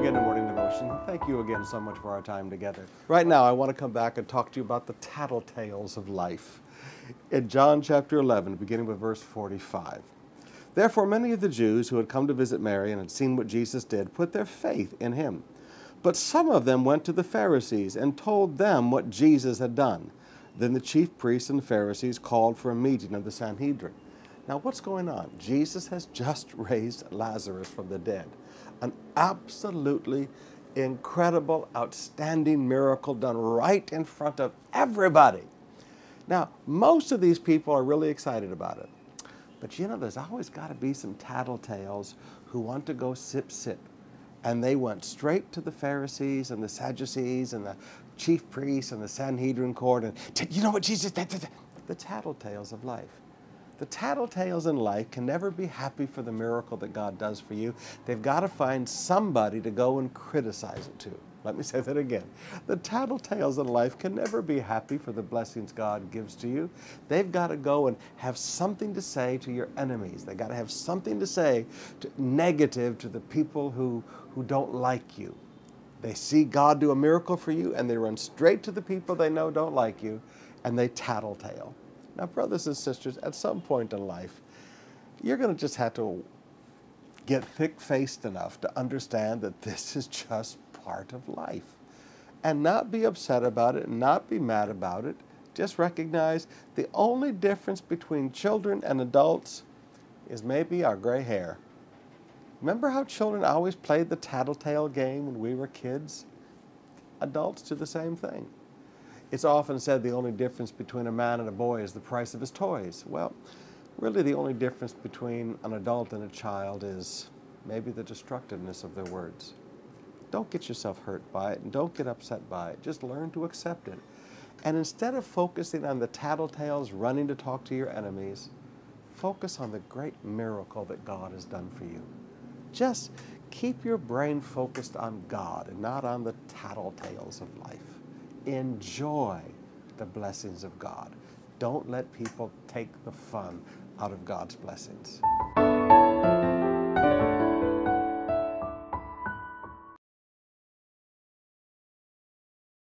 again to Morning Devotion. Thank you again so much for our time together. Right now, I want to come back and talk to you about the tattletales of life. In John chapter 11, beginning with verse 45. Therefore, many of the Jews who had come to visit Mary and had seen what Jesus did put their faith in him. But some of them went to the Pharisees and told them what Jesus had done. Then the chief priests and Pharisees called for a meeting of the Sanhedrin. Now, what's going on? Jesus has just raised Lazarus from the dead. An absolutely incredible, outstanding miracle done right in front of everybody. Now, most of these people are really excited about it. But you know, there's always got to be some tattletales who want to go sip sip. And they went straight to the Pharisees and the Sadducees and the chief priests and the Sanhedrin court and, you know what, Jesus, that. the tattletales of life. The tattletales in life can never be happy for the miracle that God does for you. They've got to find somebody to go and criticize it to. Let me say that again. The tattletales in life can never be happy for the blessings God gives to you. They've got to go and have something to say to your enemies. They've got to have something to say to, negative to the people who, who don't like you. They see God do a miracle for you and they run straight to the people they know don't like you and they tattletale. Now, brothers and sisters, at some point in life, you're going to just have to get thick faced enough to understand that this is just part of life and not be upset about it, not be mad about it. Just recognize the only difference between children and adults is maybe our gray hair. Remember how children always played the tattletale game when we were kids? Adults do the same thing. It's often said the only difference between a man and a boy is the price of his toys. Well, really the only difference between an adult and a child is maybe the destructiveness of their words. Don't get yourself hurt by it and don't get upset by it. Just learn to accept it. And instead of focusing on the tattletales running to talk to your enemies, focus on the great miracle that God has done for you. Just keep your brain focused on God and not on the tattletales of life enjoy the blessings of God. Don't let people take the fun out of God's blessings.